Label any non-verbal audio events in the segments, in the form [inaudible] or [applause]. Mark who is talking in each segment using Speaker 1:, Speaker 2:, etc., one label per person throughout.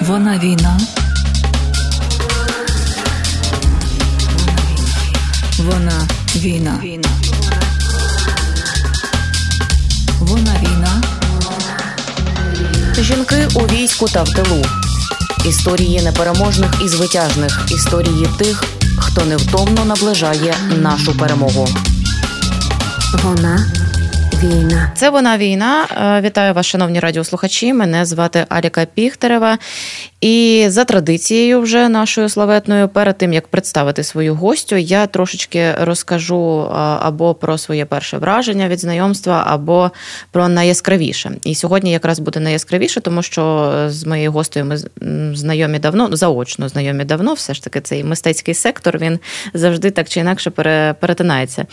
Speaker 1: Вона війна. Вона війна. Війна. Вона війна.
Speaker 2: Жінки у війську та в тилу. Історії непереможних і звитяжних. Історії тих, хто невтомно наближає нашу перемогу.
Speaker 3: Вона війна.
Speaker 2: Це вона війна. Е, вітаю вас, шановні радіослухачі. Мене звати Аліка Піхтерева. І за традицією, вже нашою славетною, перед тим як представити свою гостю, я трошечки розкажу або про своє перше враження від знайомства, або про найяскравіше. І сьогодні якраз буде найяскравіше, тому що з моєю гостею ми знайомі давно, заочно знайомі давно. Все ж таки, цей мистецький сектор він завжди так чи інакше перетинається.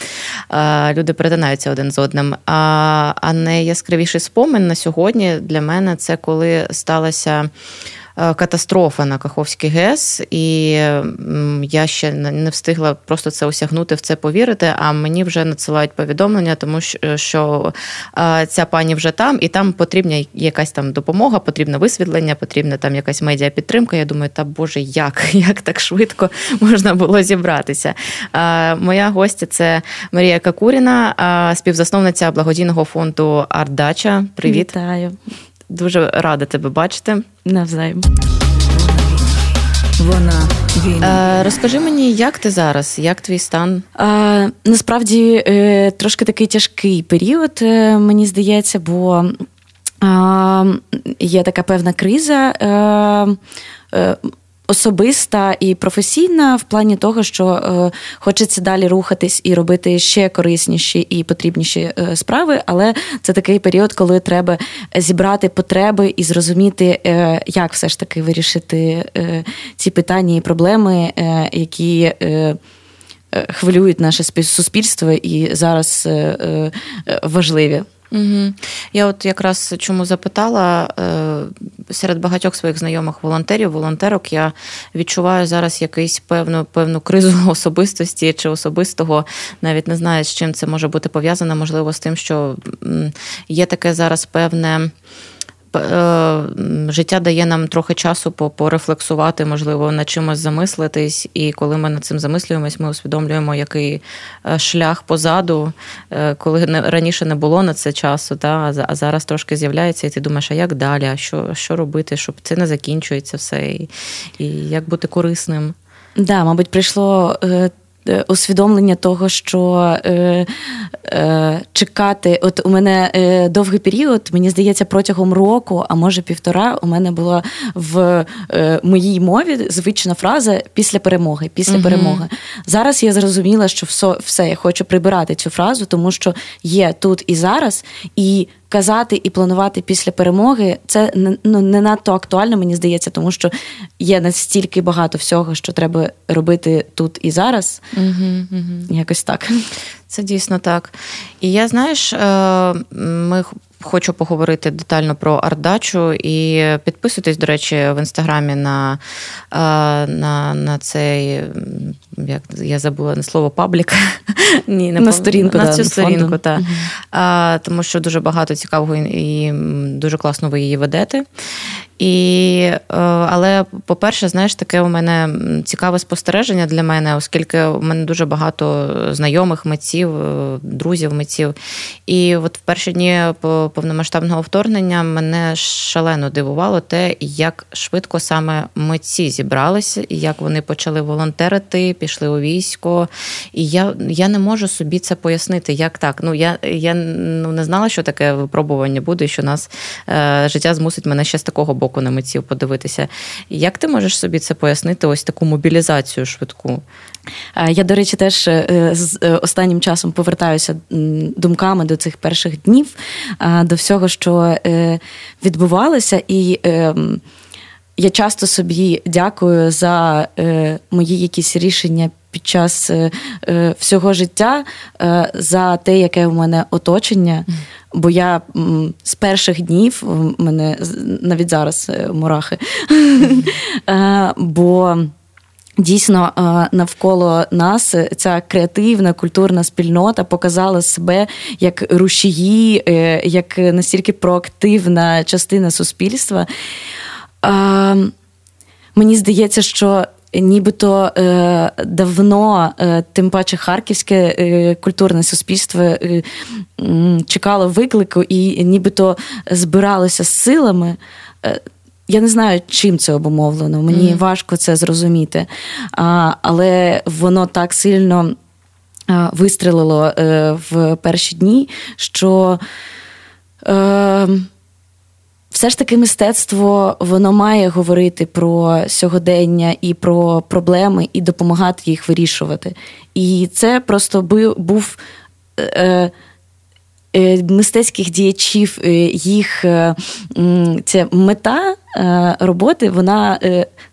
Speaker 2: Люди перетинаються один з одним. А найяскравіший спомин на сьогодні для мене це коли сталася. Е, катастрофа на Каховський ГЕС, і я ще не встигла просто це осягнути, в це повірити. А мені вже надсилають повідомлення, тому що е, ця пані вже там, і там потрібна якась там допомога, потрібне висвітлення, потрібна там якась медіапідтримка. Я думаю, та боже, як [laughs] як так швидко можна було зібратися? Е, моя гостя це Марія Какуріна, співзасновниця благодійного фонду Ардача. Привіт.
Speaker 3: Вітаю.
Speaker 2: Дуже рада тебе бачити.
Speaker 3: Навзаєм.
Speaker 1: Вона війна.
Speaker 2: Е, розкажи мені, як ти зараз? Як твій стан?
Speaker 3: Е, насправді е, трошки такий тяжкий період, е, мені здається, бо е, є така певна криза. Особиста і професійна в плані того, що е, хочеться далі рухатись і робити ще корисніші і потрібніші е, справи, але це такий період, коли треба зібрати потреби і зрозуміти, е, як все ж таки вирішити ці питання і проблеми, які. Хвилюють наше суспільство і зараз важливі.
Speaker 2: Угу. Я от якраз чому запитала е, серед багатьох своїх знайомих волонтерів, волонтерок, я відчуваю зараз якусь певну певну кризу [laughs] особистості чи особистого, навіть не знаю, з чим це може бути пов'язано, можливо, з тим, що є таке зараз певне. Е, життя дає нам трохи часу порефлексувати, можливо, над чимось замислитись. І коли ми над цим замислюємось, ми усвідомлюємо, який е, шлях позаду, е, коли раніше не було на це часу, та, а зараз трошки з'являється, і ти думаєш, а як далі? А що що робити, щоб це не закінчується все, і, і як бути корисним?
Speaker 3: Да, мабуть, прийшло усвідомлення того, що е, е, чекати, от у мене е, довгий період, мені здається, протягом року, а може півтора, у мене була в е, моїй мові звична фраза після перемоги. Після угу. перемоги. Зараз я зрозуміла, що все, все, я хочу прибирати цю фразу, тому що є тут і зараз, і казати і планувати після перемоги це ну, не надто актуально, мені здається, тому що є настільки багато всього, що треба робити тут і зараз.
Speaker 2: Угу, угу.
Speaker 3: Якось так.
Speaker 2: Це дійсно так. І я знаєш, е, ми хочу поговорити детально про Ардачу і підписуйтесь, до речі, в інстаграмі на е, на, на цей, як я забула не слово паблік. [laughs]
Speaker 3: Ні, не на сторінку
Speaker 2: на да, цю сторінку, так. Угу. Тому що дуже багато цікавого і дуже класно ви її ведете. І, е, Але, по-перше, знаєш, таке у мене цікаве спостереження для мене, оскільки у мене дуже багато знайомих митців, е, друзів митців. І от в перші дні повномасштабного вторгнення мене шалено дивувало те, як швидко саме митці зібралися, і як вони почали волонтерити, пішли у військо. І я я не можу собі це пояснити, як так. Ну я я ну, не знала, що таке випробування буде, що нас е, життя змусить мене ще з такого боку на митців подивитися. Як ти можеш собі це пояснити? Ось таку мобілізацію швидку?
Speaker 3: Я, до речі, теж е, з е, останнім часом повертаюся думками до цих перших днів, до всього, що е, відбувалося, і ем, я часто собі дякую за мої якісь рішення під час всього життя, за те, яке в мене оточення. Бо я з перших днів мене навіть зараз е, мурахи. [laughs] Е, бо Дійсно, е, навколо нас ця креативна культурна спільнота показала себе як рушії, як настільки проактивна частина суспільства. Мені здається, що нібито е, давно, е, тим паче харківське е, культурне суспільство е, чекало виклику і нібито збиралося з силами. Е, я не знаю, чим це обумовлено. Мені mm-hmm. важко це зрозуміти. А, Але воно так сильно а, вистрелило е, в перші дні, що. Е, все ж таки мистецтво воно має говорити про сьогодення і про проблеми, і допомагати їх вирішувати. І це просто був. Е, е, Мистецьких діячів, е, їх е, ця мета роботи вона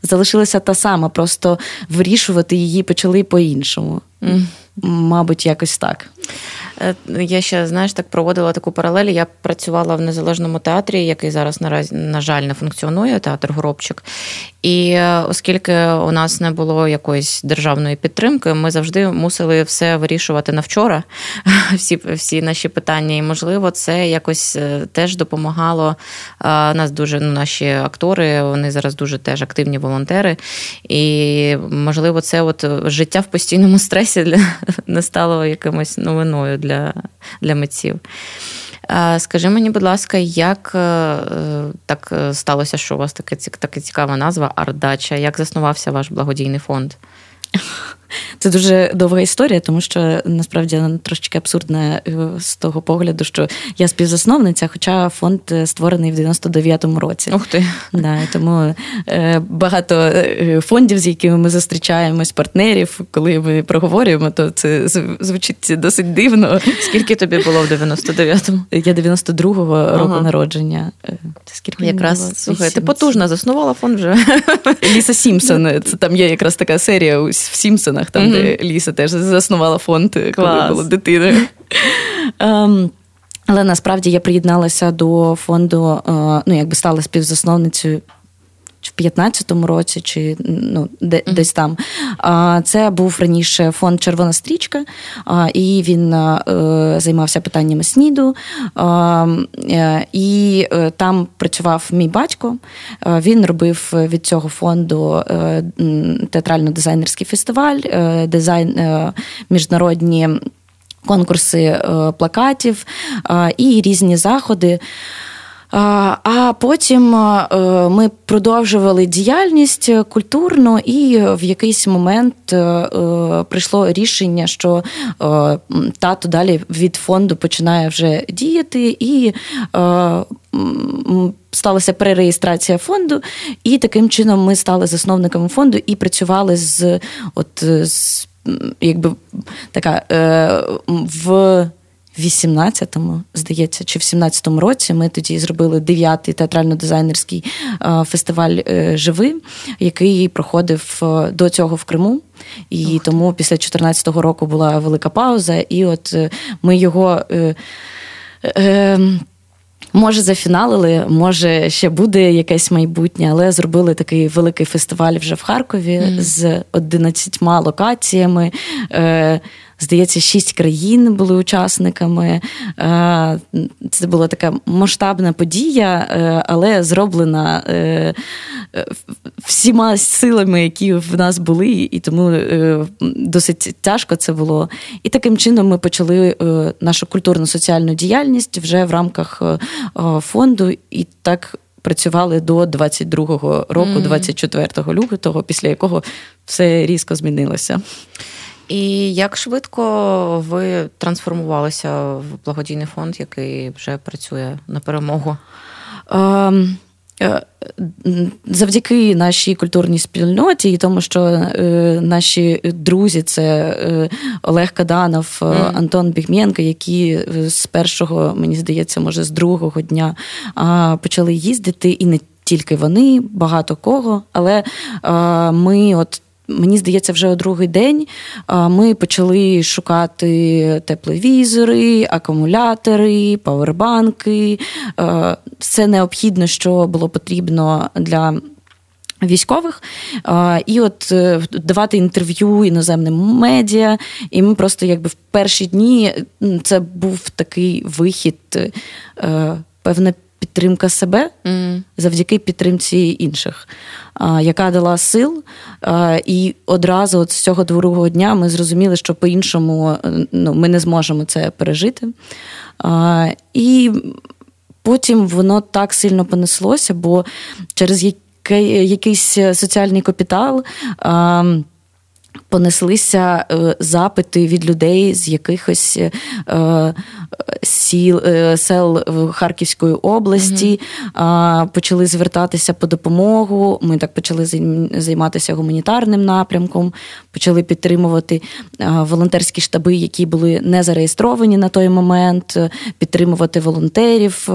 Speaker 3: залишилася та сама, просто вирішувати її почали по-іншому. Mm. Мабуть, якось так.
Speaker 2: Е, я ще знаєш, так проводила таку паралель. Я працювала в незалежному театрі, який зараз наразі, на жаль, не функціонує, театр Горобчик. І е, оскільки у нас не було якоїсь державної підтримки, ми завжди мусили все вирішувати на вчора, [laughs] всі всі наші питання. І, можливо, це якось е, теж допомагало нас дуже. Ну, наші актори, вони зараз дуже теж активні волонтери. І, можливо, це от життя в постійному стресі для [laughs] не стало якимось новиною для, для митців. Скажи мені, будь ласка, як е, так сталося, що у вас така цікава назва Ардача? Як заснувався ваш благодійний фонд? [laughs]
Speaker 3: Це дуже довга історія, тому що насправді вона трошечки абсурдна е, з того погляду, що я співзасновниця, хоча фонд е, створений в 99-му році.
Speaker 2: Ух ти.
Speaker 3: Да, Тому е, багато фондів, з якими ми зустрічаємось, партнерів, коли ми проговорюємо, то це звучить досить дивно.
Speaker 2: Скільки тобі було в 99-му?
Speaker 3: Я 92-го ага. року народження.
Speaker 2: Скільки Якраз слухай, ти потужно заснувала фонд вже.
Speaker 3: Ліса Сімпсон. Це там є якраз така серія в Сімпсонах районах, там, mm-hmm. де Ліса теж заснувала фонд, коли Клас. була дитиною. Um, [laughs] але насправді я приєдналася до фонду, ну якби стала співзасновницею чи в 15-му році, чи ну, де, mm-hmm. десь там. Це був раніше фонд Червона стрічка, і він е, займався питаннями СНІДу. Е, і е, там працював мій батько. Він робив від цього фонду театрально-дизайнерський фестиваль, дизайн міжнародні конкурси плакатів і різні заходи. А потім е, ми продовжували діяльність культурно, і в якийсь момент е, е, прийшло рішення, що тато далі від фонду починає вже діяти, і сталася перереєстрація фонду, і таким чином ми стали засновниками фонду і працювали з от з якби така в. 18-му, здається, чи в 17-му році ми тоді зробили дев'ятий театрально-дизайнерський е, фестиваль е, Живи, який проходив е, до цього в Криму. І Ох. тому після 14-го року була велика пауза, і от ми його. Може, зафіналили, може, ще буде якесь майбутнє, але зробили такий великий фестиваль вже в Харкові mm. з 11 локаціями. Здається, шість країн були учасниками. Е, це була така масштабна подія, е, але зроблена е, всіма силами, які в нас були, і тому досить тяжко це було. І таким чином ми почали нашу культурно-соціальну діяльність вже в рамках фонду і так. Працювали до 22-го року, mm-hmm. 24 лютого, після якого все різко змінилося.
Speaker 2: І як швидко ви трансформувалися в благодійний фонд, який вже працює на перемогу?
Speaker 3: Um... Завдяки нашій культурній спільноті і тому, що е, наші друзі це е, Олег Каданов, е, mm. Антон Бігмєнко, які з першого, мені здається, може, з другого дня е, почали їздити, і не тільки вони, багато кого. Але е, ми, от Мені здається, вже у другий день ми почали шукати тепловізори, акумулятори, павербанки. Все необхідне, що було потрібно для. Військових і от е, давати інтерв'ю іноземним медіа, і ми просто якби в перші дні це був такий вихід, е, певне підтримка себе mm. завдяки підтримці інших, яка дала сил. І одразу от з цього другого дня ми зрозуміли, що по-іншому ну, ми не зможемо це пережити. І потім воно так сильно понеслося, бо через якийсь соціальний капітал понеслися е, запити від людей з якихось е, сіл е, сел Харківської області, почали звертатися по допомогу. Ми так почали займатися гуманітарним напрямком, почали підтримувати волонтерські штаби, які були не зареєстровані на той момент, підтримувати волонтерів,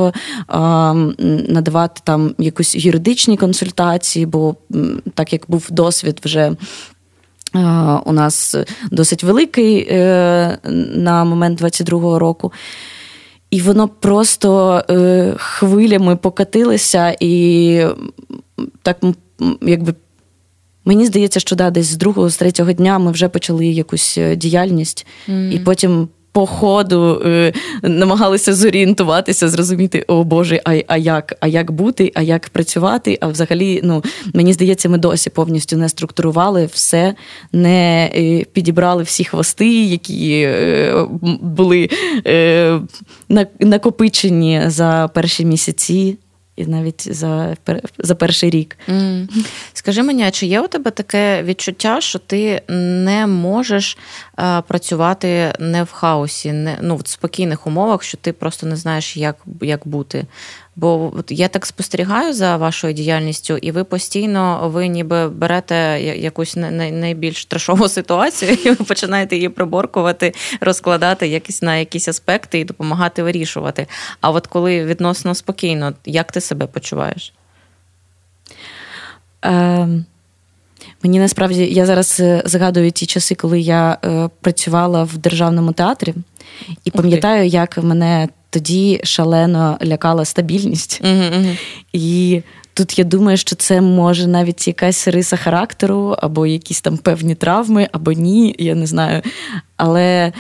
Speaker 3: надавати там якусь юридичні консультації, бо так як був досвід вже. У нас досить великий е, на момент 22-го року. І воно просто е, хвилями покатилося, і так якби. Мені здається, що да, десь з другого, з третього дня ми вже почали якусь е, діяльність, mm. і потім по ходу е, намагалися зорієнтуватися, зрозуміти, о Боже, а а як а як бути, а як працювати. А взагалі, ну мені здається, ми досі повністю не структурували все, не е, підібрали всі хвости, які е, були е, накопичені за перші місяці і навіть за за перший рік. Mm.
Speaker 2: Скажи мені, чи є у тебе таке відчуття, що ти не можеш працювати не в хаосі, не ну в спокійних умовах, що ти просто не знаєш, як, як бути? Бо я так спостерігаю за вашою діяльністю, і ви постійно ви ніби берете якусь найбільш трешову [laughs] ситуацію, і ви починаєте її приборкувати, розкладати якісь на якісь аспекти і допомагати вирішувати. А от коли відносно спокійно, як ти себе почуваєш?
Speaker 3: Е, Мені насправді я зараз е, згадую ті часи, коли я е, працювала в державному театрі, і пам'ятаю, як мене тоді шалено лякала стабільність. Uh-huh, І тут я думаю, що це може навіть якась риса характеру, або якісь там певні травми, або ні, я не знаю. Але.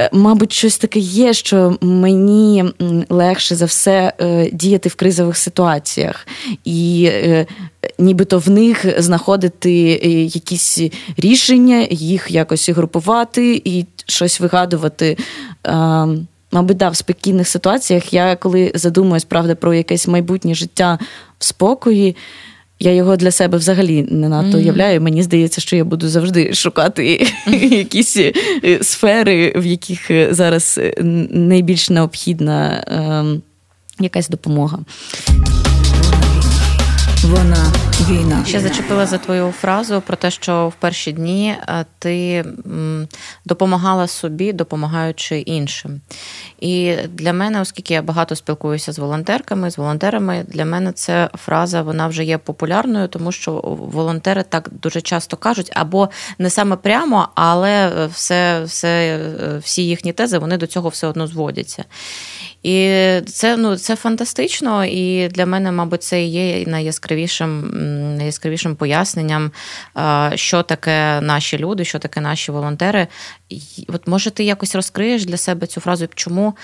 Speaker 3: Е, мабуть, щось таке є, що мені легше за все е, діяти в кризових ситуаціях, і е, нібито в них знаходити якісь рішення, їх якось групувати і щось вигадувати. Мабуть, да, в спокійних ситуаціях я коли задумуюсь, правда, про якесь майбутнє життя в спокої, я його для себе взагалі не надто уявляю. Мені здається, що я буду завжди шукати [laughs] якісь е, сфери, в яких е, зараз е, найбільш необхідна ем, якась допомога.
Speaker 1: Вона війна.
Speaker 2: Ще зачепила за твою фразу про те, що в перші дні е, ти допомагала собі, допомагаючи іншим. І для мене, оскільки я багато спілкуюся з волонтерками, з волонтерами, для мене ця фраза вона вже є популярною, тому що волонтери так дуже часто кажуть, або не саме прямо, але все, все, е, всі їхні тези вони до цього все одно зводяться. І це ну, це фантастично, і для мене, мабуть, це є найяскравішим найяскравішим поясненням, що таке наші люди, що таке наші волонтери. От може ти якось розкриєш для себе цю фразу, чому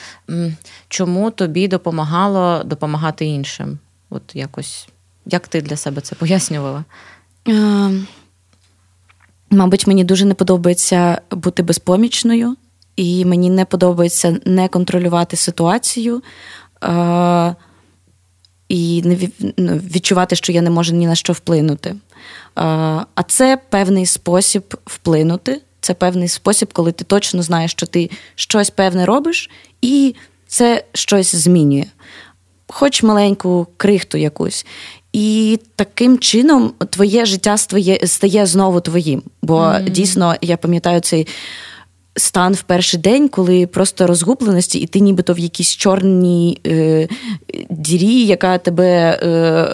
Speaker 2: чому тобі допомагало допомагати іншим? От якось як ти для себе це пояснювала? Ем,
Speaker 3: мабуть, мені дуже не подобається бути безпомічною і мені не подобається не контролювати ситуацію е- і не ну, відчувати, що я не можу ні на що вплинути. Е- а це певний спосіб вплинути. Це певний спосіб, коли ти точно знаєш, що ти щось певне робиш, і це щось змінює. Хоч маленьку крихту якусь. І таким чином твоє життя стає знову твоїм. Бо mm-hmm. дійсно я пам'ятаю цей стан в перший день, коли просто розгубленості, і ти нібито в якійсь чорній е, дірі, яка тебе е,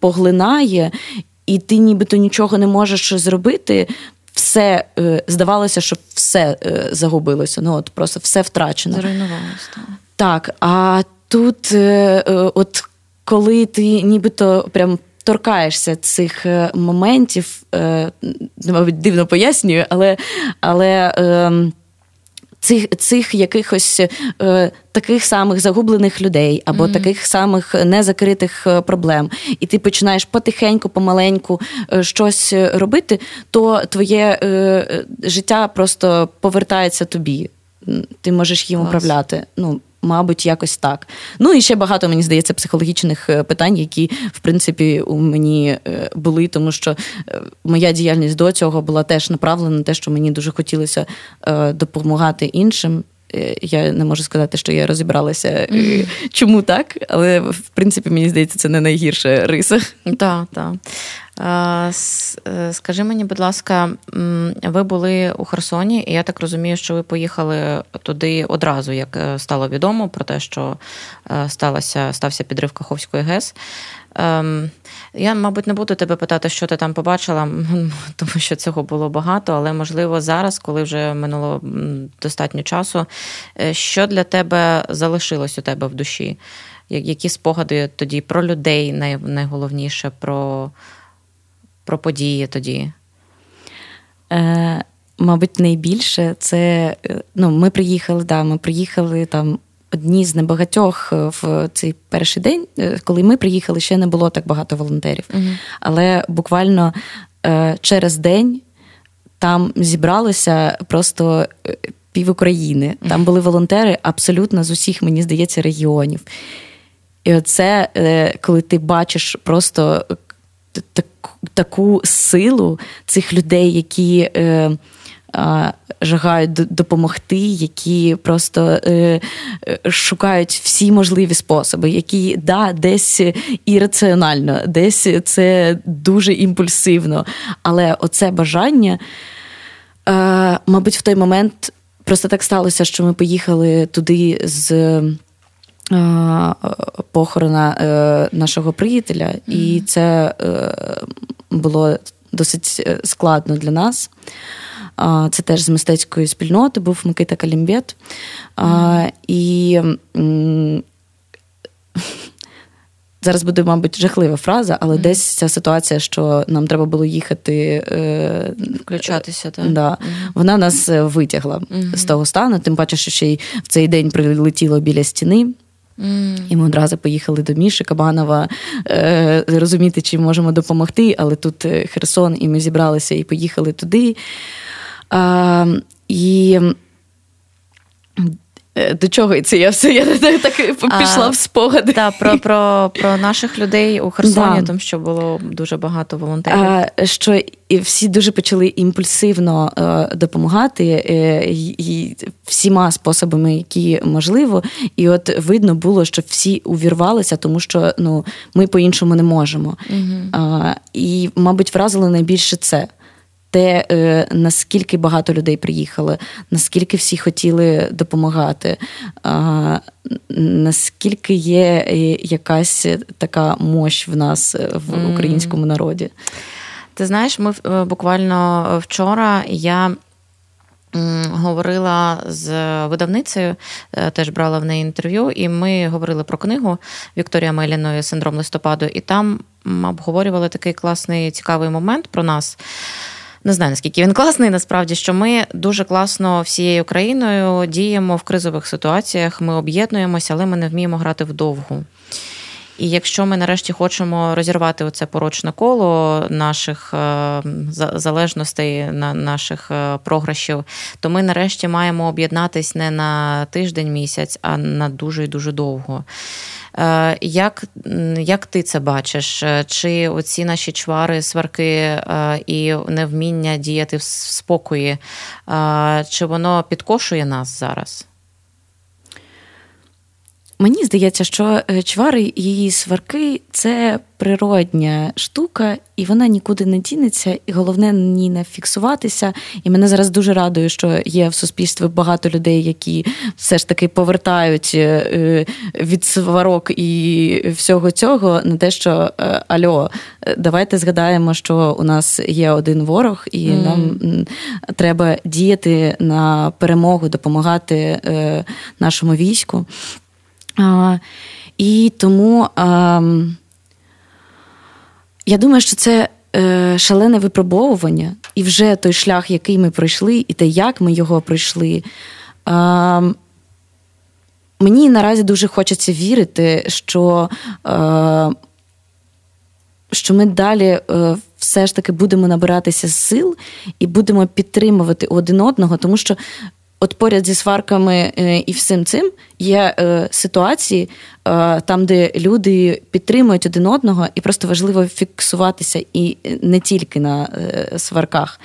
Speaker 3: поглинає, і ти нібито нічого не можеш зробити. Все е, здавалося, що все е, загубилося. Ну от просто все втрачено.
Speaker 2: Зруйнувалося.
Speaker 3: Так. А тут, е, е, от коли ти нібито прям торкаєшся цих моментів, мабуть, дивно пояснюю, але але ем, цих цих якихось е, таких самих загублених людей або mm-hmm. таких самих незакритих е, проблем, і ти починаєш потихеньку, помаленьку е, щось робити, то твоє е, життя просто повертається тобі. Ти можеш їм Клас. управляти. Ну, Мабуть, якось так. Ну і ще багато, мені здається, психологічних е, питань, які в принципі у мені е, були, тому що е, моя діяльність до цього була теж направлена на те, що мені дуже хотілося допомагати іншим. Я не можу сказати, що я розібралася, чому так, але в принципі мені здається, це не найгірша риса.
Speaker 2: Так, так. Скажи мені, будь ласка, ви були у Херсоні, і я так розумію, що ви поїхали туди одразу, як е, стало відомо про те, що е, сталося, стався підрив Каховської ГЕС. Ем, я, мабуть, не буду тебе питати, що ти там побачила, [laughs] тому що цього було багато, але можливо зараз, коли вже минуло достатньо часу, е, що для тебе залишилось у тебе в душі? Які спогади тоді про людей найголовніше, про про події тоді?
Speaker 3: Е, Мабуть, найбільше це е, ну, ми приїхали, да, ми приїхали там. Одні з небагатьох е, в цей перший день, е, коли ми приїхали, ще не було так багато волонтерів. uh Але буквально е, через день там зібралося просто пів України. Там були волонтери абсолютно з усіх, мені здається, регіонів. І оце, коли ти бачиш просто таку силу цих людей, які е, е, жагають допомогти, які просто е, шукають всі можливі способи, які да, десь ірраціонально, десь це дуже імпульсивно. Але оце бажання, е, мабуть, в той момент просто так сталося, що ми поїхали туди з. Е, похорона е, нашого приятеля, mm-hmm. і це е, було досить складно для нас. Це теж з мистецької спільноти був Микита Калімбет. Mm-hmm. І [laughs] зараз буде, мабуть, жахлива фраза, але mm-hmm. десь ця ситуація, що нам треба було їхати
Speaker 2: включатися, так?
Speaker 3: Да, вона нас витягла з того стану, тим паче, що ще й в цей день прилетіло біля стіни. Mm. І ми одразу поїхали до Міші Кабанова е, розуміти, чи можемо допомогти, але тут е, Херсон, і ми зібралися і поїхали туди. Е, І до чого це я все я так пішла а, в спогади.
Speaker 2: Так, про про, про наших людей у Херсоні, да. тому що було дуже багато волонтерів. А,
Speaker 3: Що всі дуже почали імпульсивно е, допомагати е, і всіма способами, які можливо. І от видно було, що всі увірвалися, тому що ну, ми по-іншому не можемо. Угу. А, І, мабуть, вразило найбільше це те, е, наскільки багато людей приїхали, наскільки всі хотіли допомагати, наскільки є е, якась така мощ в нас е, в українському народі.
Speaker 2: Ти знаєш, ми буквально вчора я. Говорила з видавницею, теж брала в неї інтерв'ю, і ми говорили про книгу Вікторія Меліної Синдром листопаду, і там обговорювали такий класний цікавий момент про нас не знаю наскільки він класний. Насправді, що ми дуже класно всією країною діємо в кризових ситуаціях. Ми об'єднуємося, але ми не вміємо грати вдовгу. І якщо ми нарешті хочемо розірвати оце порочне коло наших е, залежностей, наших е, програшів, то ми нарешті маємо об'єднатись не на тиждень місяць, а на дуже і дуже довго. Е, як як ти це бачиш? Чи оці наші чвари, сварки і невміння діяти в спокої, чи воно підкошує нас зараз?
Speaker 3: Мені здається, що е, чвари і сварки це природня штука, і вона нікуди не дінеться, і головне на ній не фіксуватися. І мене зараз дуже радує, що є в суспільстві багато людей, які все ж таки повертають е, е, від сварок і всього цього на те, що альо, давайте згадаємо, що у нас є один ворог, і mm. нам треба діяти на перемогу, допомагати нашому війську. І тому я думаю, що це е, шалене випробовування, і вже той шлях, який ми пройшли, і те, як ми його пройшли, Мені наразі дуже хочеться вірити, що що ми далі е, все ж таки будемо набиратися сил і будемо підтримувати один одного, тому що. От поряд зі сварками е, і всім цим є е, ситуації, е, там, де люди підтримують один одного, і просто важливо фіксуватися і не тільки на е, сварках.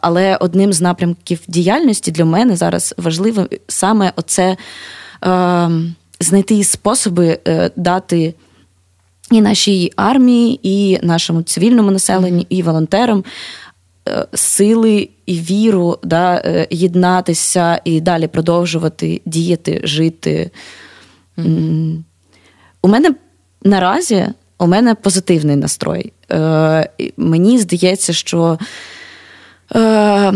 Speaker 3: Але одним з напрямків діяльності для мене зараз важливо саме оце е, знайти способи дати і нашій армії, і нашому цивільному населенню, і волонтерам сили і віру да, е, єднатися і далі продовжувати діяти, жити. У мене наразі у мене позитивний настрой. Е, Мені здається, що. Е,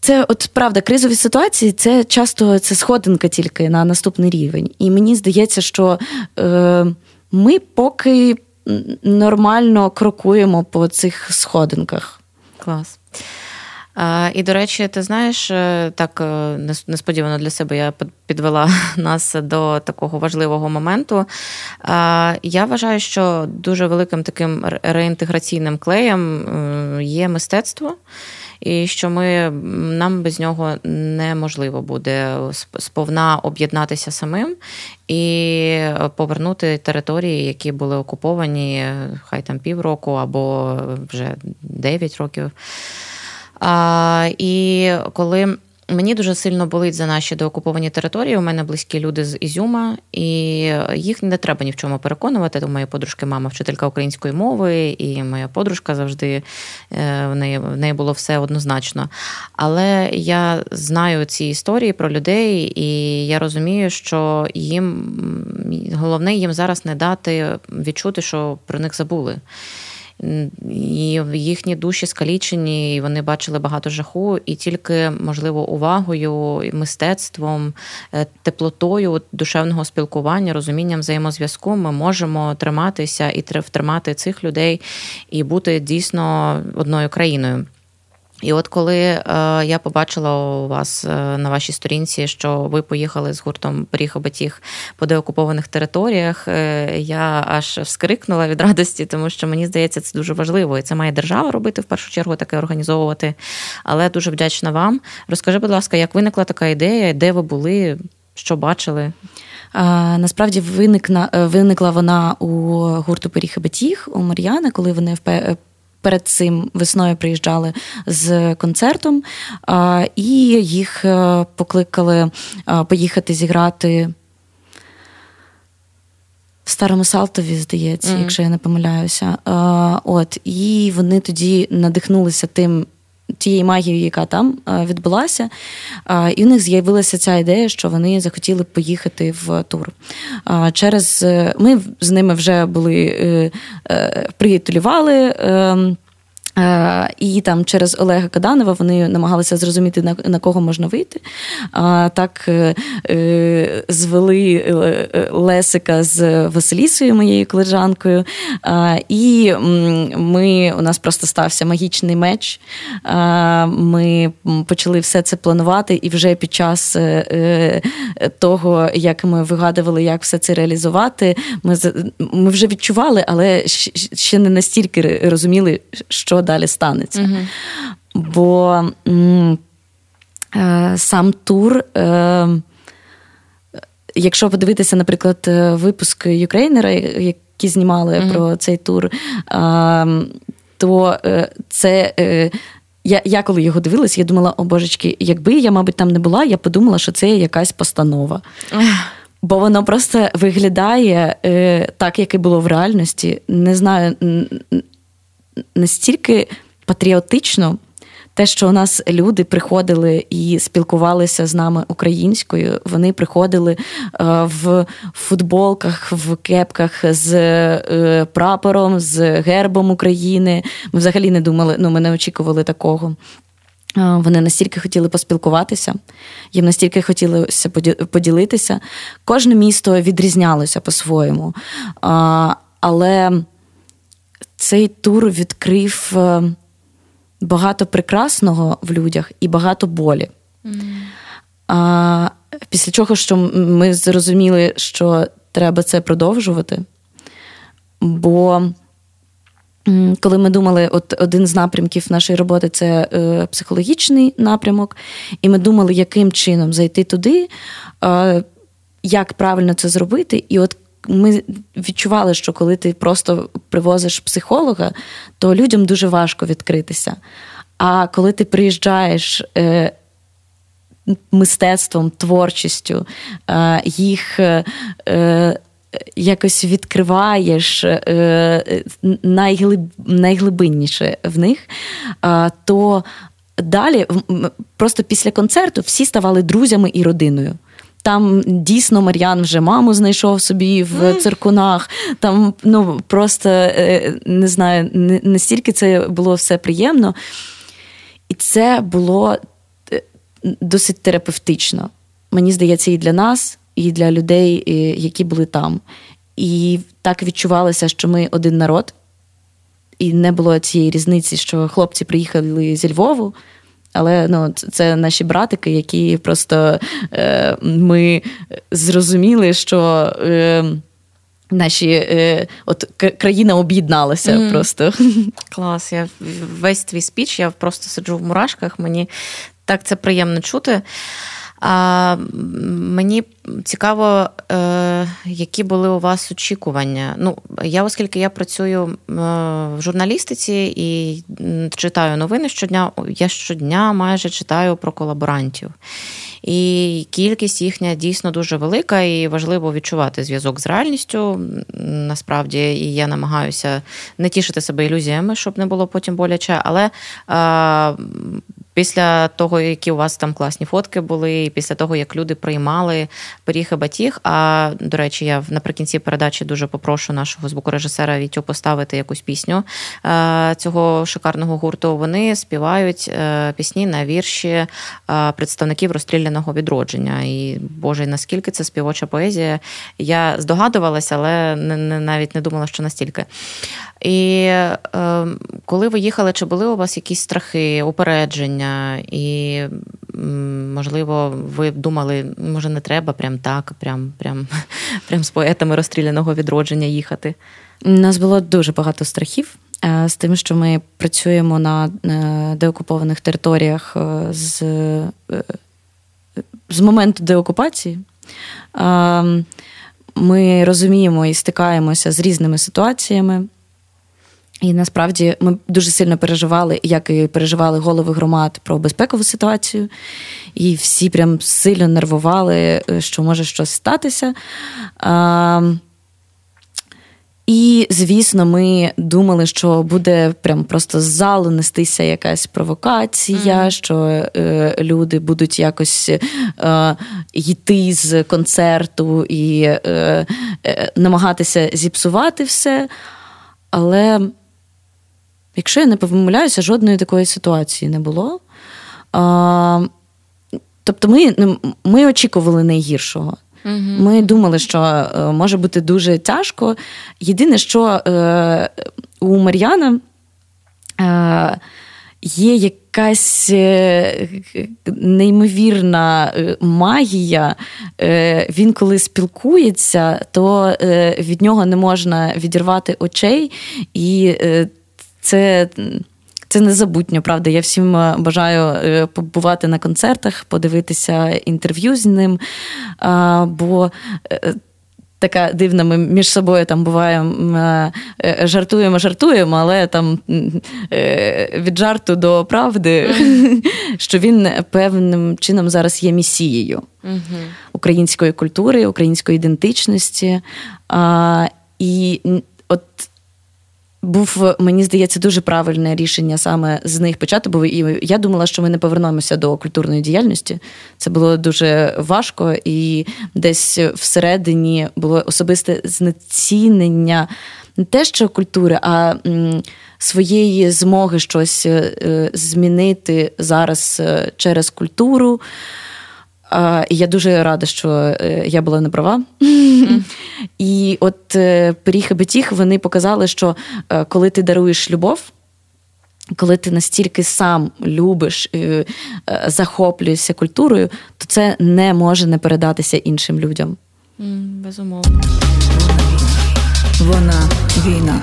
Speaker 3: це от правда, кризові ситуації це часто це сходинка тільки на наступний рівень. І мені здається, що е, ми поки нормально крокуємо по цих сходинках.
Speaker 2: Клас. І, до речі, ти знаєш, е, так е, несподівано для себе я підвела [laughs] нас до такого важливого моменту. Я вважаю, що дуже великим таким реінтеграційним клеєм є мистецтво і що ми нам без нього неможливо буде сповна об'єднатися самим і повернути території, які були окуповані, хай там півроку або вже 9 років. А, І коли Мені дуже сильно болить за наші деокуповані території. У мене близькі люди з Ізюма, і їх не треба ні в чому переконувати. У моєї подружки мама вчителька української мови, і моя подружка завжди е, в неї в неї було все однозначно. Але я знаю ці історії про людей, і я розумію, що їм головне їм зараз не дати відчути, що про них забули і їхні душі скалічені, і вони бачили багато жаху, і тільки, можливо, увагою, мистецтвом, е, теплотою душевного спілкування, розумінням взаємозв'язку ми можемо триматися і втримати цих людей і бути дійсно одною країною. І от коли е, я побачила у вас е, на вашій сторінці, що ви поїхали з гуртом Поріг Батіг по деокупованих територіях, е, я аж вскрикнула від радості, тому що мені здається, це дуже важливо, і це має держава робити в першу чергу, таке організовувати. Але дуже вдячна вам. Розкажи, будь ласка, як виникла така ідея, де ви були, що бачили?
Speaker 3: Насправді виникла виникла вона у гурту Поріг Батіг у Мар'яни, коли вони перед цим весною приїжджали з концертом, і їх е, покликали поїхати зіграти. В Старому Салтові, здається, mm-hmm. якщо я не помиляюся. От, І вони тоді надихнулися тим тієї магії, яка там відбулася. І в них з'явилася ця ідея, що вони захотіли поїхати в тур. Через е, ми з ними вже були е, е, приятелювали. Е, і там через Олега Каданова вони намагалися зрозуміти, на на кого можна вийти. А так е, е, звели Лесика з Василісою, моєю колежанкою. І ми, у нас просто стався магічний меч. Ми почали все це планувати, і вже під час того, як ми вигадували, як все це реалізувати, ми ми вже відчували, але ще не настільки розуміли, що далі станеться. Угу. Бо м, е, сам тур. Е, Якщо подивитися, наприклад, е, випуск Юкрейнера, які знімали mm про цей тур, то е, це. Е, я я коли його дивилась, я думала, о божечки, якби я, мабуть, там не була, я подумала, що це якась постанова. Бо воно просто виглядає е, так, як і було в реальності. Не знаю, настільки патріотично. Те, що у нас люди приходили і спілкувалися з нами українською, вони приходили е, в футболках, в кепках з е, прапором, з гербом України. Ми взагалі не думали, ну ми не очікували такого. Е, вони настільки хотіли поспілкуватися, їм настільки хотілося поділитися. Кожне місто відрізнялося по-своєму. Але цей тур відкрив багато прекрасного в людях і багато болі. Mm. А після чого що ми зрозуміли, що треба це продовжувати. Бо коли ми думали, от один з напрямків нашої роботи це е, психологічний напрямок, і ми думали, яким чином зайти туди, е, як правильно це зробити. І от ми відчували, що коли ти просто привозиш психолога, то людям дуже важко відкритися. А коли ти приїжджаєш е, мистецтвом, творчістю, е, їх. Е, якось відкриваєш найглиб, найглибинніше в них, то далі, просто після концерту, всі ставали друзями і родиною. Там дійсно Мар'ян вже маму знайшов собі в циркунах. Там ну просто е, не знаю, настільки це було все приємно. І це було е, досить терапевтично. Мені здається, і для нас, і для людей, які були там. І так відчувалося, що ми один народ, і не було цієї різниці, що хлопці приїхали зі Львову. Але ну, це наші братики, які просто е, ми зрозуміли, що е, наші е, от країна об'єдналася mm. просто.
Speaker 2: Клас. Я весь твій спіч, я просто сиджу в мурашках. Мені так це приємно чути. А Мені цікаво, е, які були у вас очікування. Ну, я, оскільки я працюю е, в журналістиці і читаю новини щодня, я щодня майже читаю про колаборантів. І кількість їхня дійсно дуже велика, і важливо відчувати зв'язок з реальністю. Насправді, і я намагаюся не тішити себе ілюзіями, щоб не було потім боляче. Але Після того, які у вас там класні фотки були, і після того, як люди приймали пиріг і батіг. А до речі, я наприкінці передачі дуже попрошу нашого звукорежисера Вітю поставити якусь пісню е, цього шикарного гурту. Вони співають е, пісні на вірші е, представників розстріляного відродження. І Боже, наскільки це співоча поезія? Я здогадувалася, але навіть не думала, що настільки. І коли ви їхали, чи були у вас якісь страхи, упередження, і, можливо, ви думали, може, не треба прям так, прям, прям, [laughs] прям з поетами розстріляного відродження їхати?
Speaker 3: У нас було дуже багато страхів. Е, з тим, що ми працюємо на е, деокупованих територіях е, з з моменту деокупації, ми розуміємо і стикаємося з різними ситуаціями. І насправді ми дуже сильно переживали, як і переживали голови громад про безпекову ситуацію, і всі прям сильно нервували, що може щось статися. А, І, звісно, ми думали, що буде прям просто з залу нестися якась провокація, mm. що е, люди будуть якось е, йти з концерту і е, е намагатися зіпсувати все. Але Якщо я не помиляюся, жодної такої ситуації не було. А, Тобто, ми ну, ми очікували найгіршого. Угу. Ми думали, що е, може бути дуже тяжко. Єдине, що е, у Мар'яна е, є якась е, неймовірна е, магія. Е, він, коли спілкується, то від нього не можна відірвати очей. і це. Це незабутньо, правда. Я всім е, бажаю е, побувати на концертах, подивитися інтерв'ю з ним. Бо е, така дивна, ми між собою там буваємо, жартуємо, жартуємо, але там від жарту до правди, [laughs] що він певним чином зараз є місією української культури, української ідентичності. І от був, мені здається, дуже правильне рішення саме з них почати, бо і я думала, що ми не повернемося до культурної діяльності. Це було дуже важко, і десь всередині було особисте знецінення не те, що культури, а своєї змоги щось е, змінити зараз е, через культуру. І я дуже рада, що е, я була не права. [laughs] Mm. І от е, пиріг і Бетіх вони показали, що е, коли ти даруєш любов, коли ти настільки сам любиш, е, захоплюєшся культурою, то це не може не передатися іншим людям.
Speaker 2: Безумовно.
Speaker 1: Вона війна.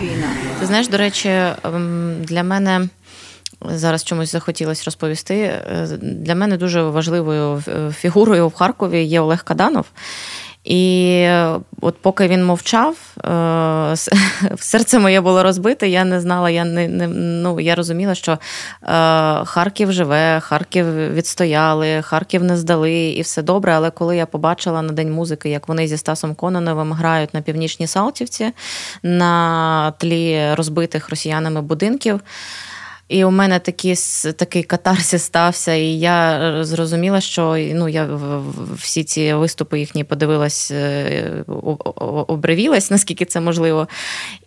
Speaker 2: Ти знаєш, до речі, ем, для мене. Зараз чомусь захотілося розповісти. Для мене дуже важливою фігурою в Харкові є Олег Каданов. І от поки він мовчав, е, [laughs] серце моє було розбите. Я не знала, я не, не ну я розуміла, що е, Харків живе, Харків відстояли, Харків не здали, і все добре. Але коли я побачила на День музики, як вони зі Стасом Кононовим грають на північній Салтівці на тлі розбитих росіянами будинків. І у мене такі, такий катарсис стався, і я е, зрозуміла, що ну, я всі ці виступи їхні подивилась, е, обривілась, [laughs] наскільки це можливо.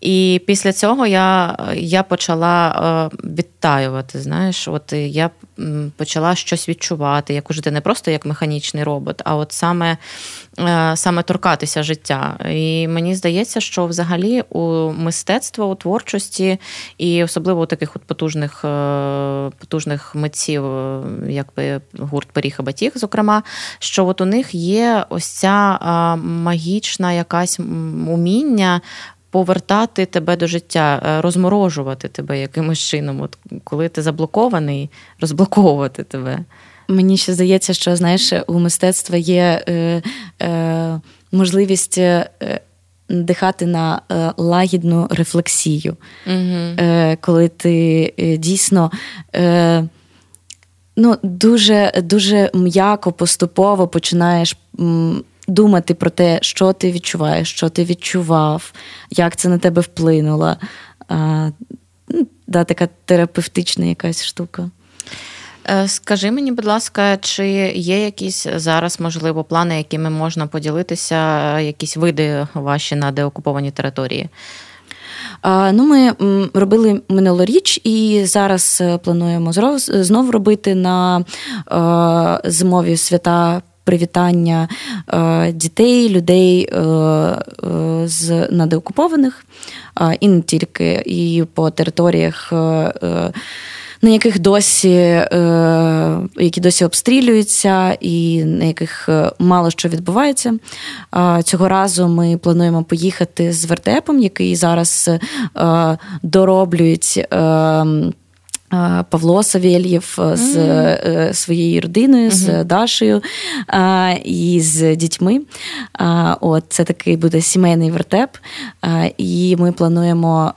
Speaker 2: І після цього я я почала е, відтаювати. Знаєш, от я почала щось відчувати, як уже не просто як механічний робот, а от саме саме торкатися життя. І мені здається, що взагалі у мистецтва, у творчості, і особливо у таких от потужних потужних е, потужних митців, е, як би гурт Періха Батіг, зокрема, що от у них є ось ця магічна якась уміння. Повертати тебе до життя, е, розморожувати тебе якимось чином, От коли ти заблокований, розблоковувати тебе.
Speaker 3: Мені ще здається, що знаєш, у мистецтва є е, е, можливість дихати на е, лагідну рефлексію, mm коли ти е, дійсно. Ну, дуже дуже м'яко, поступово починаєш думати про те, що ти відчуваєш, що ти відчував, як це на тебе вплинуло. А, ну, да, Така терапевтична якась штука.
Speaker 2: Е, скажи мені, будь ласка, чи є якісь зараз, можливо, плани, якими можна поділитися, якісь види ваші на деокупованій території?
Speaker 3: Ну, Ми робили минулоріч і зараз е, плануємо знову робити на е, зимові свята. Привітання дітей, людей з надеокупованих, і не тільки і по територіях на яких досі е, які досі обстрілюються, і на яких е, мало що відбувається. Цього разу ми плануємо поїхати з вертепом, який зараз е, дороблюють. Павло Савєльєв з mm. своєю родиною, mm-hmm. з Дашею і з дітьми. От Це такий буде сімейний вертеп. І ми плануємо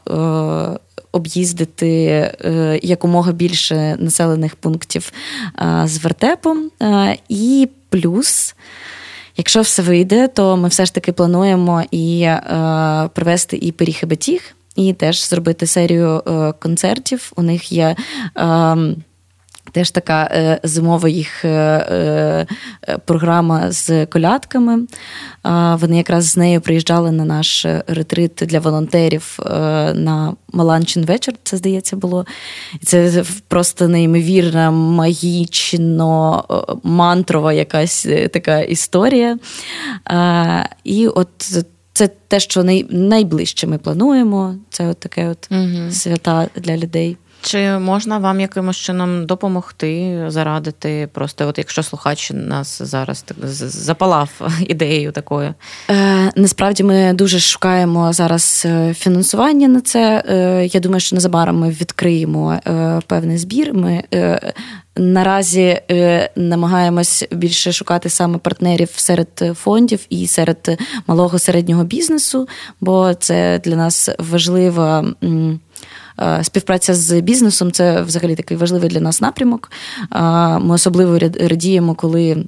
Speaker 3: об'їздити е, якомога більше населених пунктів е, з вертепом. Е, і плюс. Якщо все вийде, то ми все ж таки плануємо і е, привезти і пиріг і батіг, і теж зробити серію е, концертів. У них є. Е, Теж така е, зимова їх е, е, програма з колядками. Вони якраз з нею приїжджали на наш ретрит для волонтерів на Маланчин вечір, це здається було. Це просто неймовірна, магічно, мантрова якась така історія. І от це те, що найближче ми плануємо. Це от таке от угу. свята для людей.
Speaker 2: Чи можна вам якимось чином допомогти, зарадити? Просто, от якщо слухач нас зараз так запалав [laughs] ідеєю такою?
Speaker 3: Е, Насправді ми дуже шукаємо зараз е, фінансування на це. Е, Я думаю, що незабаром ми відкриємо е, певний збір. Ми е, Наразі е, намагаємось більше шукати саме партнерів серед фондів і серед малого середнього бізнесу, бо це для нас важлива. Е, співпраця з бізнесом це взагалі такий важливий для нас напрямок. Е, ми особливо радіємо, коли.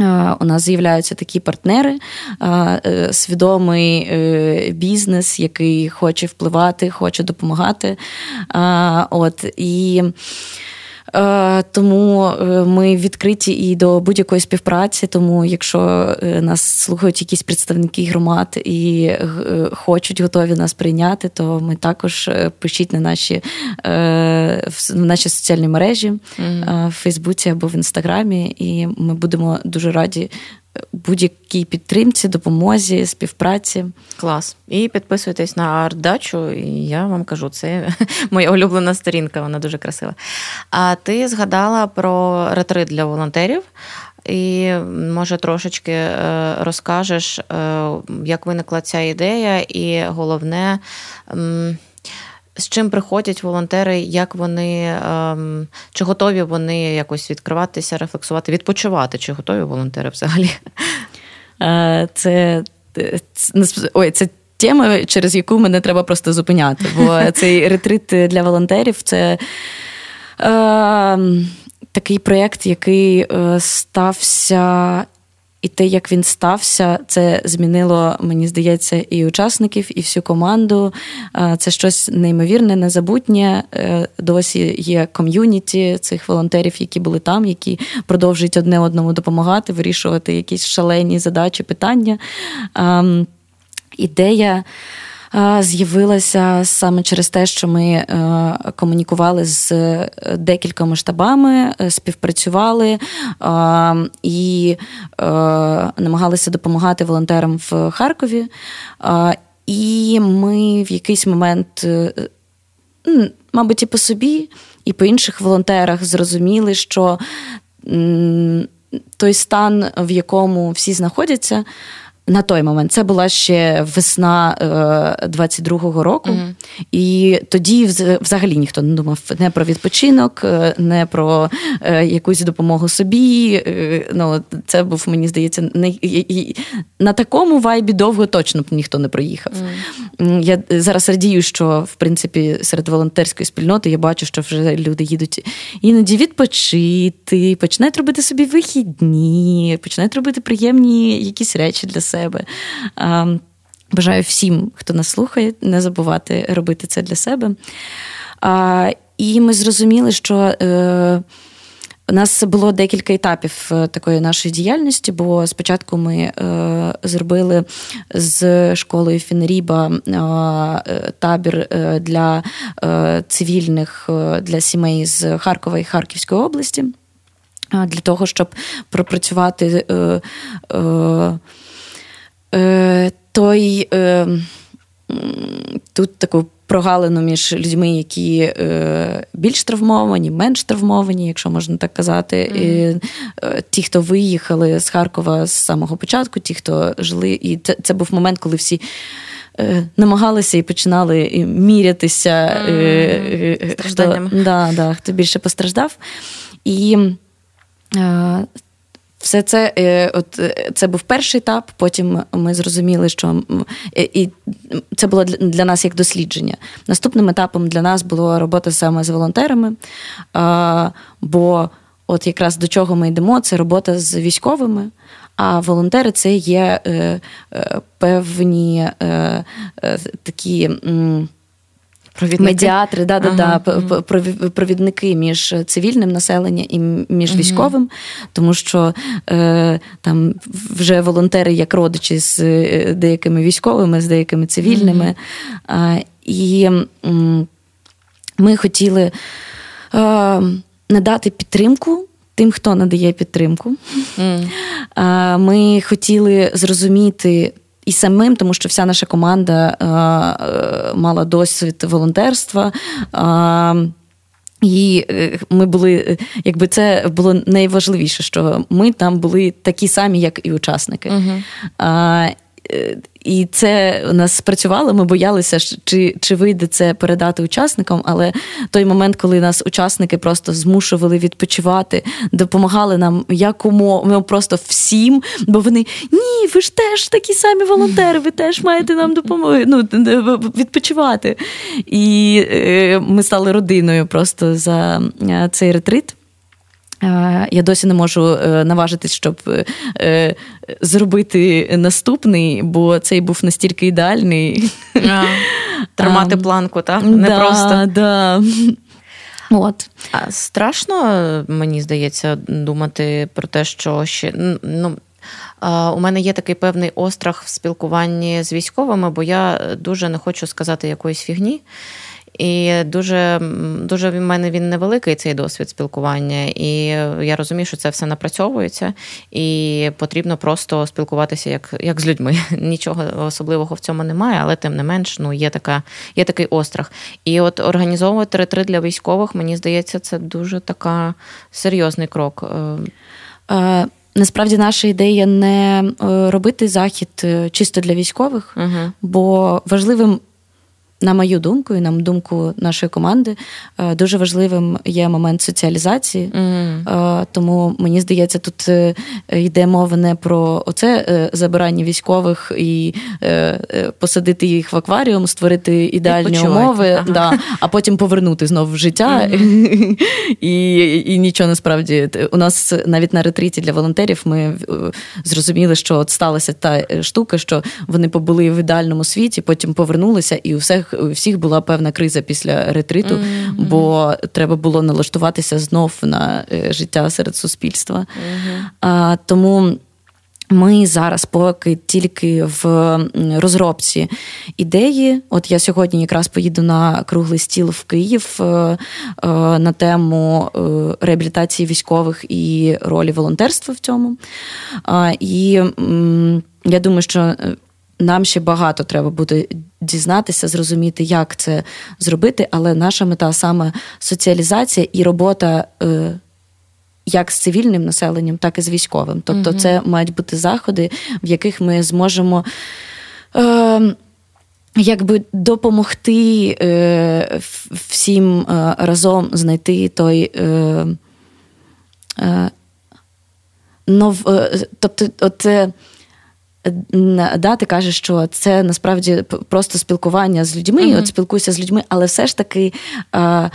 Speaker 3: Е, у нас з'являються такі партнери, свідомий бізнес, який хоче впливати, хоче допомагати. От і Е, тому е, ми відкриті і до будь-якої співпраці. Тому, якщо е, нас слухають якісь представники громад і хочуть готові нас прийняти, то ми також пишіть на наші в наші соціальні мережі mm-hmm. в Фейсбуці або в Інстаграмі, і ми будемо дуже раді будь-якій підтримці, допомозі, співпраці.
Speaker 2: Клас. І підписуйтесь на ардачу, і я вам кажу, це [laughs] моя улюблена сторінка, вона дуже красива. А ти згадала про ретрит для волонтерів. І може трошечки е, розкажеш, е, як виникла ця ідея, і головне, з чим приходять волонтери, як вони ем, чи готові вони якось відкриватися, рефлексувати, відпочивати, чи готові волонтери взагалі?
Speaker 3: Е, це це, ой, це тема, через яку мене треба просто зупиняти. Бо [laughs] цей ретрит для волонтерів це. Е, Такий проєкт, який е, стався і те, як він стався, це змінило, мені здається, і учасників, і всю команду. Це щось неймовірне, незабутнє. Е, досі є ком'юніті цих волонтерів, які були там, які продовжують одне одному допомагати, вирішувати якісь шалені задачі, питання. Ідея з'явилася саме через те, що ми е, комунікували з е, декількома штабами, е, співпрацювали і намагалися допомагати волонтерам в Харкові. І ми в якийсь момент, мабуть, і по собі, і по інших волонтерах зрозуміли, що той стан, в якому всі знаходяться, на той момент це була ще весна 22-го е, року, mm і тоді взагалі ніхто не думав не про відпочинок, е, не про е, якусь допомогу собі. Ну, Це був, мені здається, не на такому вайбі довго точно б ніхто не проїхав. Mm. Я зараз радію, що в принципі серед волонтерської спільноти я бачу, що вже люди їдуть іноді відпочити, починають робити собі вихідні, починають робити приємні якісь речі для себе себе. Бажаю всім, хто нас слухає, не забувати робити це для себе. І ми зрозуміли, що. Е, у нас було декілька етапів е, такої нашої діяльності, бо спочатку ми е, зробили з школою Фінріба табір для цивільних для сімей з Харкова і Харківської області, для того, щоб пропрацювати той е, тут таку прогалину між людьми, які е, більш травмовані, менш травмовані, якщо можна так казати. Mm-hmm. І, е, ті, хто виїхали з Харкова з самого початку, ті, хто жили, і це, це був момент, коли всі. Е, намагалися і починали мірятися, mm, хто, да, да, хто більше постраждав. І все це е, от е, це був перший етап. Потім ми зрозуміли, що е, і це було для нас як дослідження. Наступним етапом для нас була робота саме з волонтерами. Бо от якраз до чого ми йдемо, це робота з військовими. А волонтери це є певні такі. Провідники? Медіатри, да, ага. да, провідники між цивільним населенням і між угу. військовим, тому що е, там вже волонтери як родичі з е, деякими військовими, з деякими цивільними. Угу. А, І ми хотіли е, надати підтримку. Тим, хто надає підтримку, mm. ми хотіли зрозуміти і самим, тому що вся наша команда е, е, мала досвід волонтерства. Е, і ми були, якби це було найважливіше, що ми там були такі самі, як і учасники. Uh-huh. І це у нас спрацювало. Ми боялися, чи чи вийде це передати учасникам. Але той момент, коли нас учасники просто змушували відпочивати, допомагали нам якому ну, просто всім, бо вони ні, ви ж теж такі самі волонтери, ви теж маєте нам допомогти ну, відпочивати. І е, ми стали родиною просто за е, цей ретрит. Я досі не можу е, наважитись, щоб е, зробити наступний, бо цей був настільки ідеальний. А, [laughs]
Speaker 2: тримати планку, так? Не
Speaker 3: да,
Speaker 2: просто.
Speaker 3: Да. От.
Speaker 2: А Страшно, мені здається, думати про те, що ще. ну, у мене є такий певний острах в спілкуванні з військовими, бо я дуже не хочу сказати якоїсь фігні. І дуже дуже в мене він невеликий цей досвід спілкування. І я розумію, що це все напрацьовується, і потрібно просто спілкуватися як як з людьми. [laughs] Нічого особливого в цьому немає, але тим не менш ну, є така, є такий острах. І от організовувати ретрит для військових, мені здається, це дуже така серйозний крок.
Speaker 3: Е, Насправді наша ідея не е, робити захід е, чисто для військових, uh бо важливим на мою думку, і на думку нашої команди, е, дуже важливим є момент соціалізації. Mm. Тому мені здається, тут е, йде мова не про оце забирання військових і посадити їх в акваріум, створити ідеальні умови, ага. да, а потім повернути знову в життя. Mm. [laughs] І і нічого насправді у нас навіть на ретриті для волонтерів ми зрозуміли, що от сталася та штука, що вони побули в ідеальному світі, потім повернулися, і у всіх у всіх була певна криза після ретриту, mm-hmm. бо треба було налаштуватися знов на е, життя серед суспільства. Mm-hmm. А, Тому. Ми зараз, поки тільки в розробці ідеї. От я сьогодні якраз поїду на круглий стіл в Київ е, е, на тему реабілітації військових і ролі волонтерства в цьому. І я думаю, що нам ще багато треба буде дізнатися, зрозуміти, як це зробити, але наша мета саме соціалізація і робота. Е, як з цивільним населенням, так і з військовим. Тобто, угу. це мають бути заходи, в яких ми зможемо е, якби допомогти е, всім е, разом знайти той. Е, е, нов, е, тобто, от, да, ти кажеш, що це насправді просто спілкування з людьми, mm-hmm. от спілкуйся з людьми, але все ж таки. А,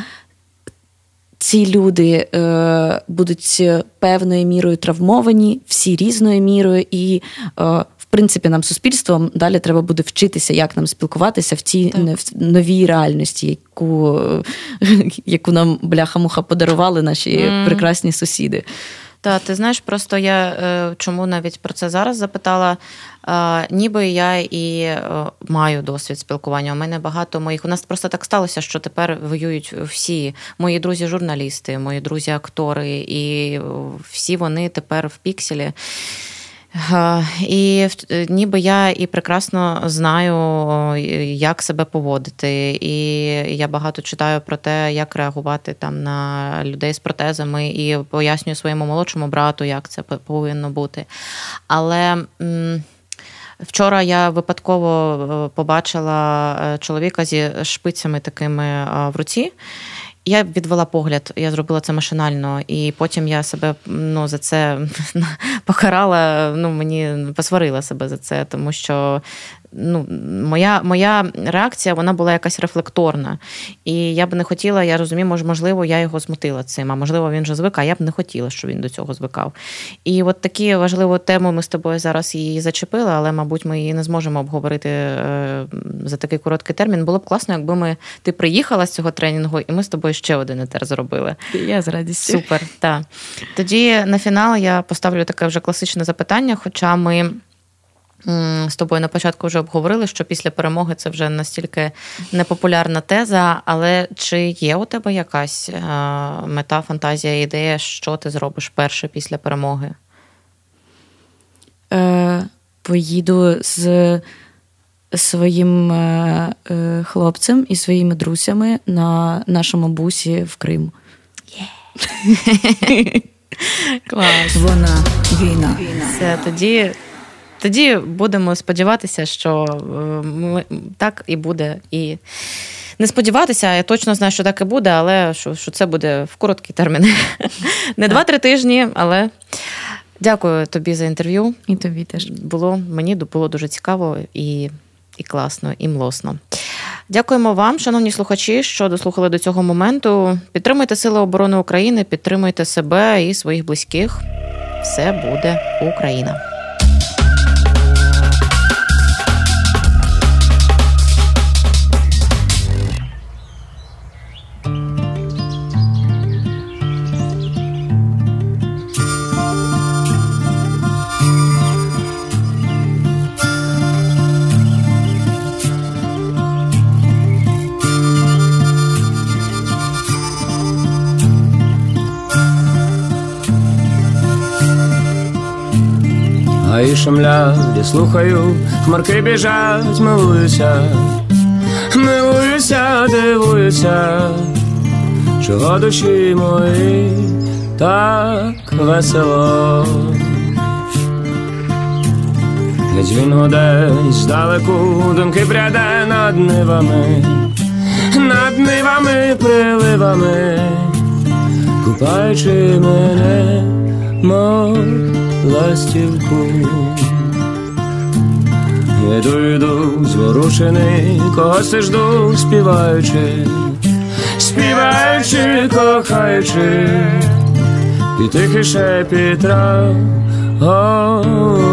Speaker 3: ці люди е, будуть певною мірою травмовані, всі різною мірою, і е, в принципі нам суспільством далі треба буде вчитися, як нам спілкуватися в цій в новій реальності, яку яку нам бляха-муха подарували наші mm. прекрасні сусіди.
Speaker 2: Та ти знаєш, просто я е, чому навіть про це зараз запитала. Ніби я і е, маю досвід спілкування. У мене багато моїх. У нас просто так сталося, що тепер воюють всі мої друзі-журналісти, мої друзі-актори, і всі вони тепер в пікселі. І е, ніби я і прекрасно знаю, як себе поводити. І я багато читаю про те, як реагувати там на людей з протезами, і пояснюю своєму молодшому брату, як це повинно бути. Але. Вчора я випадково е, побачила е, чоловіка зі шпицями такими в руці. Я відвела погляд, я зробила це машинально, і потім я себе ну, за це [laughs] покарала. Ну мені посварила себе за це, тому що ну, моя моя реакція вона була якась рефлекторна. І я б не хотіла, я розумію, можливо, я його змутила цим, а можливо, він вже звик, а я б не хотіла, щоб він до цього звикав. І от такі важливу тему ми з тобою зараз її зачепили, але, мабуть, ми її не зможемо обговорити е, за такий короткий термін. Було б класно, якби ми ти приїхала з цього тренінгу, і ми з тобою ще один етер зробили.
Speaker 3: Я з радістю.
Speaker 2: Супер. так. Тоді на фінал я поставлю таке вже класичне запитання, хоча ми. З тобою на початку вже обговорили, що після перемоги це вже настільки непопулярна теза, але чи є у тебе якась е, мета, фантазія, ідея, що ти зробиш перше після перемоги?
Speaker 3: Е, Поїду з своїм е, е хлопцем і своїми друзями на нашому бусі в Крим.
Speaker 2: Yeah. [laughs] Клас.
Speaker 1: Вона війна.
Speaker 2: Все, тоді тоді будемо сподіватися, що е, ми, так і буде. І не сподіватися, я точно знаю, що так і буде, але що що це буде в короткий термін. [laughs] Не два-три тижні, але дякую тобі за інтерв'ю.
Speaker 3: І тобі теж
Speaker 2: було мені було дуже цікаво і, і класно, і млосно. Дякуємо вам, шановні слухачі, що дослухали до цього моменту. Підтримуйте Сили оборони України, підтримуйте себе і своїх близьких. Все буде Україна.
Speaker 4: Шумлять, слухаю, хмарки біжать, милуюся, милуюся, дивуюся, чого душі мої так весело. Геть він гуде здалеку думки пряде над нивами, над нивами, приливами, купаючи мене, мов ластівку. Йду, йду, зворушений, когось жду, співаючи, співаючи, кохаючи, і тихий шепіт трав голублячий.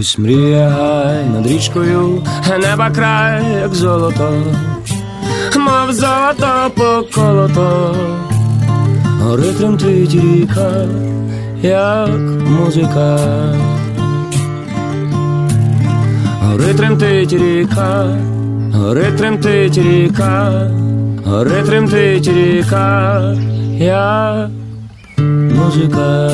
Speaker 4: Щось мріє над річкою, неба край, як золото, мов золото поколото, гори тремтить ріка, як музика, гори тремтить ріка, гори тремтить ріка, гори тремтить ріка, як музика.